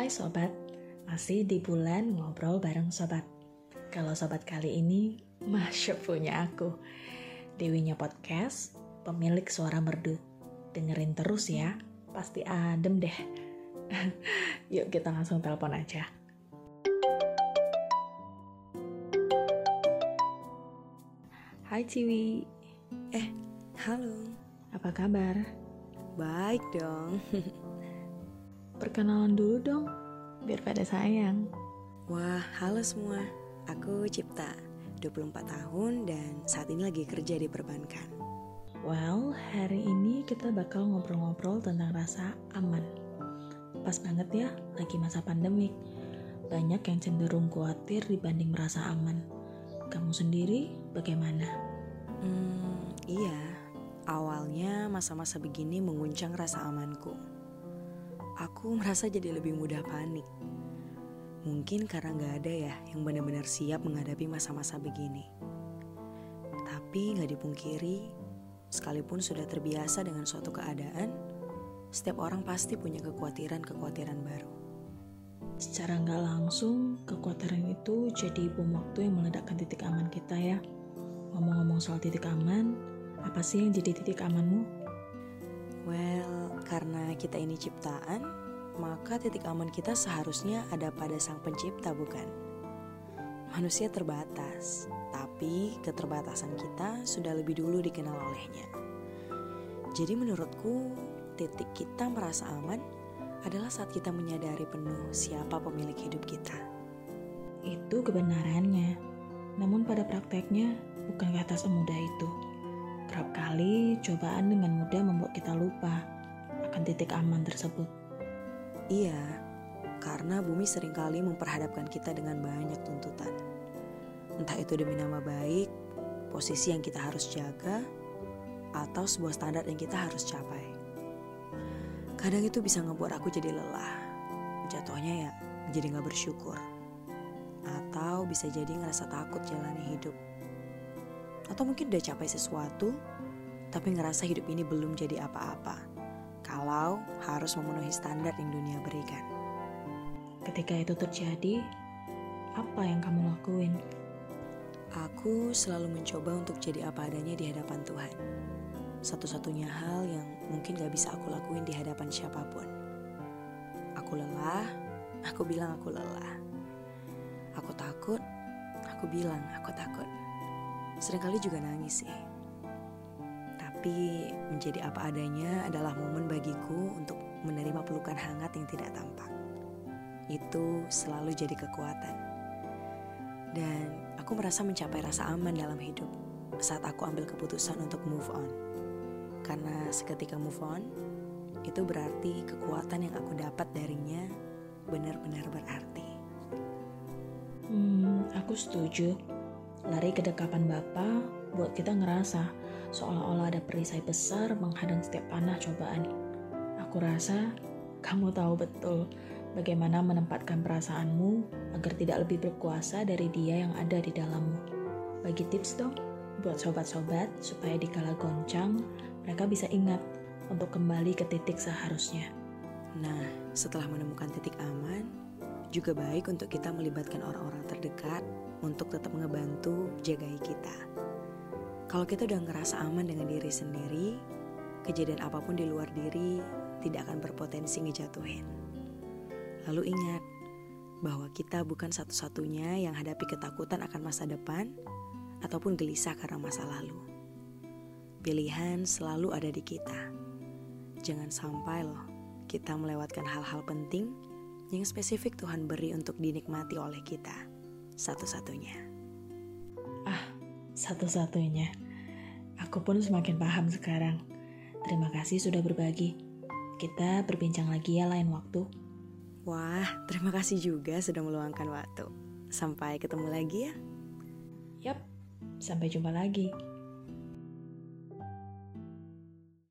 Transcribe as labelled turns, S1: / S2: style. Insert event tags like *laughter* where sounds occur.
S1: Hai sobat, masih di bulan ngobrol bareng sobat. Kalau sobat kali ini, *laughs* masya punya aku. Dewinya podcast, pemilik suara merdu. Dengerin terus ya, pasti adem deh. *laughs* Yuk kita langsung telepon aja. Hai Ciwi,
S2: Eh, halo.
S1: apa kabar?
S2: Baik dong. *laughs*
S1: Perkenalan dulu dong, biar pada sayang.
S2: Wah, halo semua. Aku Cipta, 24 tahun dan saat ini lagi kerja di perbankan.
S1: Well, hari ini kita bakal ngobrol-ngobrol tentang rasa aman. Pas banget ya, lagi masa pandemik. Banyak yang cenderung khawatir dibanding merasa aman. Kamu sendiri bagaimana?
S2: Hmm, iya. Awalnya masa-masa begini menguncang rasa amanku. Aku merasa jadi lebih mudah panik. Mungkin karena nggak ada ya yang benar-benar siap menghadapi masa-masa begini. Tapi nggak dipungkiri, sekalipun sudah terbiasa dengan suatu keadaan, setiap orang pasti punya kekhawatiran-kekhawatiran baru.
S1: Secara nggak langsung, kekhawatiran itu jadi bom waktu yang meledakkan titik aman kita ya. Ngomong-ngomong soal titik aman, apa sih yang jadi titik amanmu?
S2: Well, karena kita ini ciptaan, maka titik aman kita seharusnya ada pada sang pencipta, bukan? Manusia terbatas, tapi keterbatasan kita sudah lebih dulu dikenal olehnya. Jadi menurutku, titik kita merasa aman adalah saat kita menyadari penuh siapa pemilik hidup kita.
S1: Itu kebenarannya. Namun pada prakteknya, bukan kata semudah itu. Kerap kali, cobaan dengan mudah membuat kita lupa akan titik aman tersebut.
S2: Iya, karena bumi sering kali memperhadapkan kita dengan banyak tuntutan. Entah itu demi nama baik, posisi yang kita harus jaga, atau sebuah standar yang kita harus capai. Kadang itu bisa ngebuat aku jadi lelah. Jatuhnya ya jadi gak bersyukur. Atau bisa jadi ngerasa takut jalani hidup. Atau mungkin udah capai sesuatu, tapi ngerasa hidup ini belum jadi apa-apa. Kalau harus memenuhi standar yang dunia berikan.
S1: Ketika itu terjadi, apa yang kamu lakuin?
S2: Aku selalu mencoba untuk jadi apa adanya di hadapan Tuhan. Satu-satunya hal yang mungkin gak bisa aku lakuin di hadapan siapa pun. Aku lelah, aku bilang aku lelah. Aku takut, aku bilang aku takut. Seringkali juga nangis sih. Tapi menjadi apa adanya adalah momen bagiku untuk menerima pelukan hangat yang tidak tampak. Itu selalu jadi kekuatan. Dan aku merasa mencapai rasa aman dalam hidup saat aku ambil keputusan untuk move on. Karena seketika move on, itu berarti kekuatan yang aku dapat darinya benar-benar berarti.
S1: Hmm, aku setuju. Lari ke dekapan Bapa buat kita ngerasa seolah-olah ada perisai besar menghadang setiap panah cobaan. Aku rasa kamu tahu betul bagaimana menempatkan perasaanmu agar tidak lebih berkuasa dari dia yang ada di dalammu. Bagi tips dong buat sobat-sobat supaya dikala goncang mereka bisa ingat untuk kembali ke titik seharusnya.
S2: Nah, setelah menemukan titik aman, juga baik untuk kita melibatkan orang-orang terdekat untuk tetap ngebantu jagai kita. Kalau kita udah ngerasa aman dengan diri sendiri, kejadian apa pun di luar diri tidak akan berpotensi ngejatuhin. Lalu ingat bahwa kita bukan satu-satunya yang hadapi ketakutan akan masa depan ataupun gelisah karena masa lalu. Pilihan selalu ada di kita. Jangan sampai loh kita melewatkan hal-hal penting yang spesifik Tuhan beri untuk dinikmati oleh kita. Satu-satunya.
S1: Ah, satu-satunya. Aku pun semakin paham sekarang. Terima kasih sudah berbagi. Kita berbincang lagi ya lain waktu.
S2: Wah, terima kasih juga sudah meluangkan waktu. Sampai ketemu lagi ya.
S1: Yap, sampai jumpa lagi.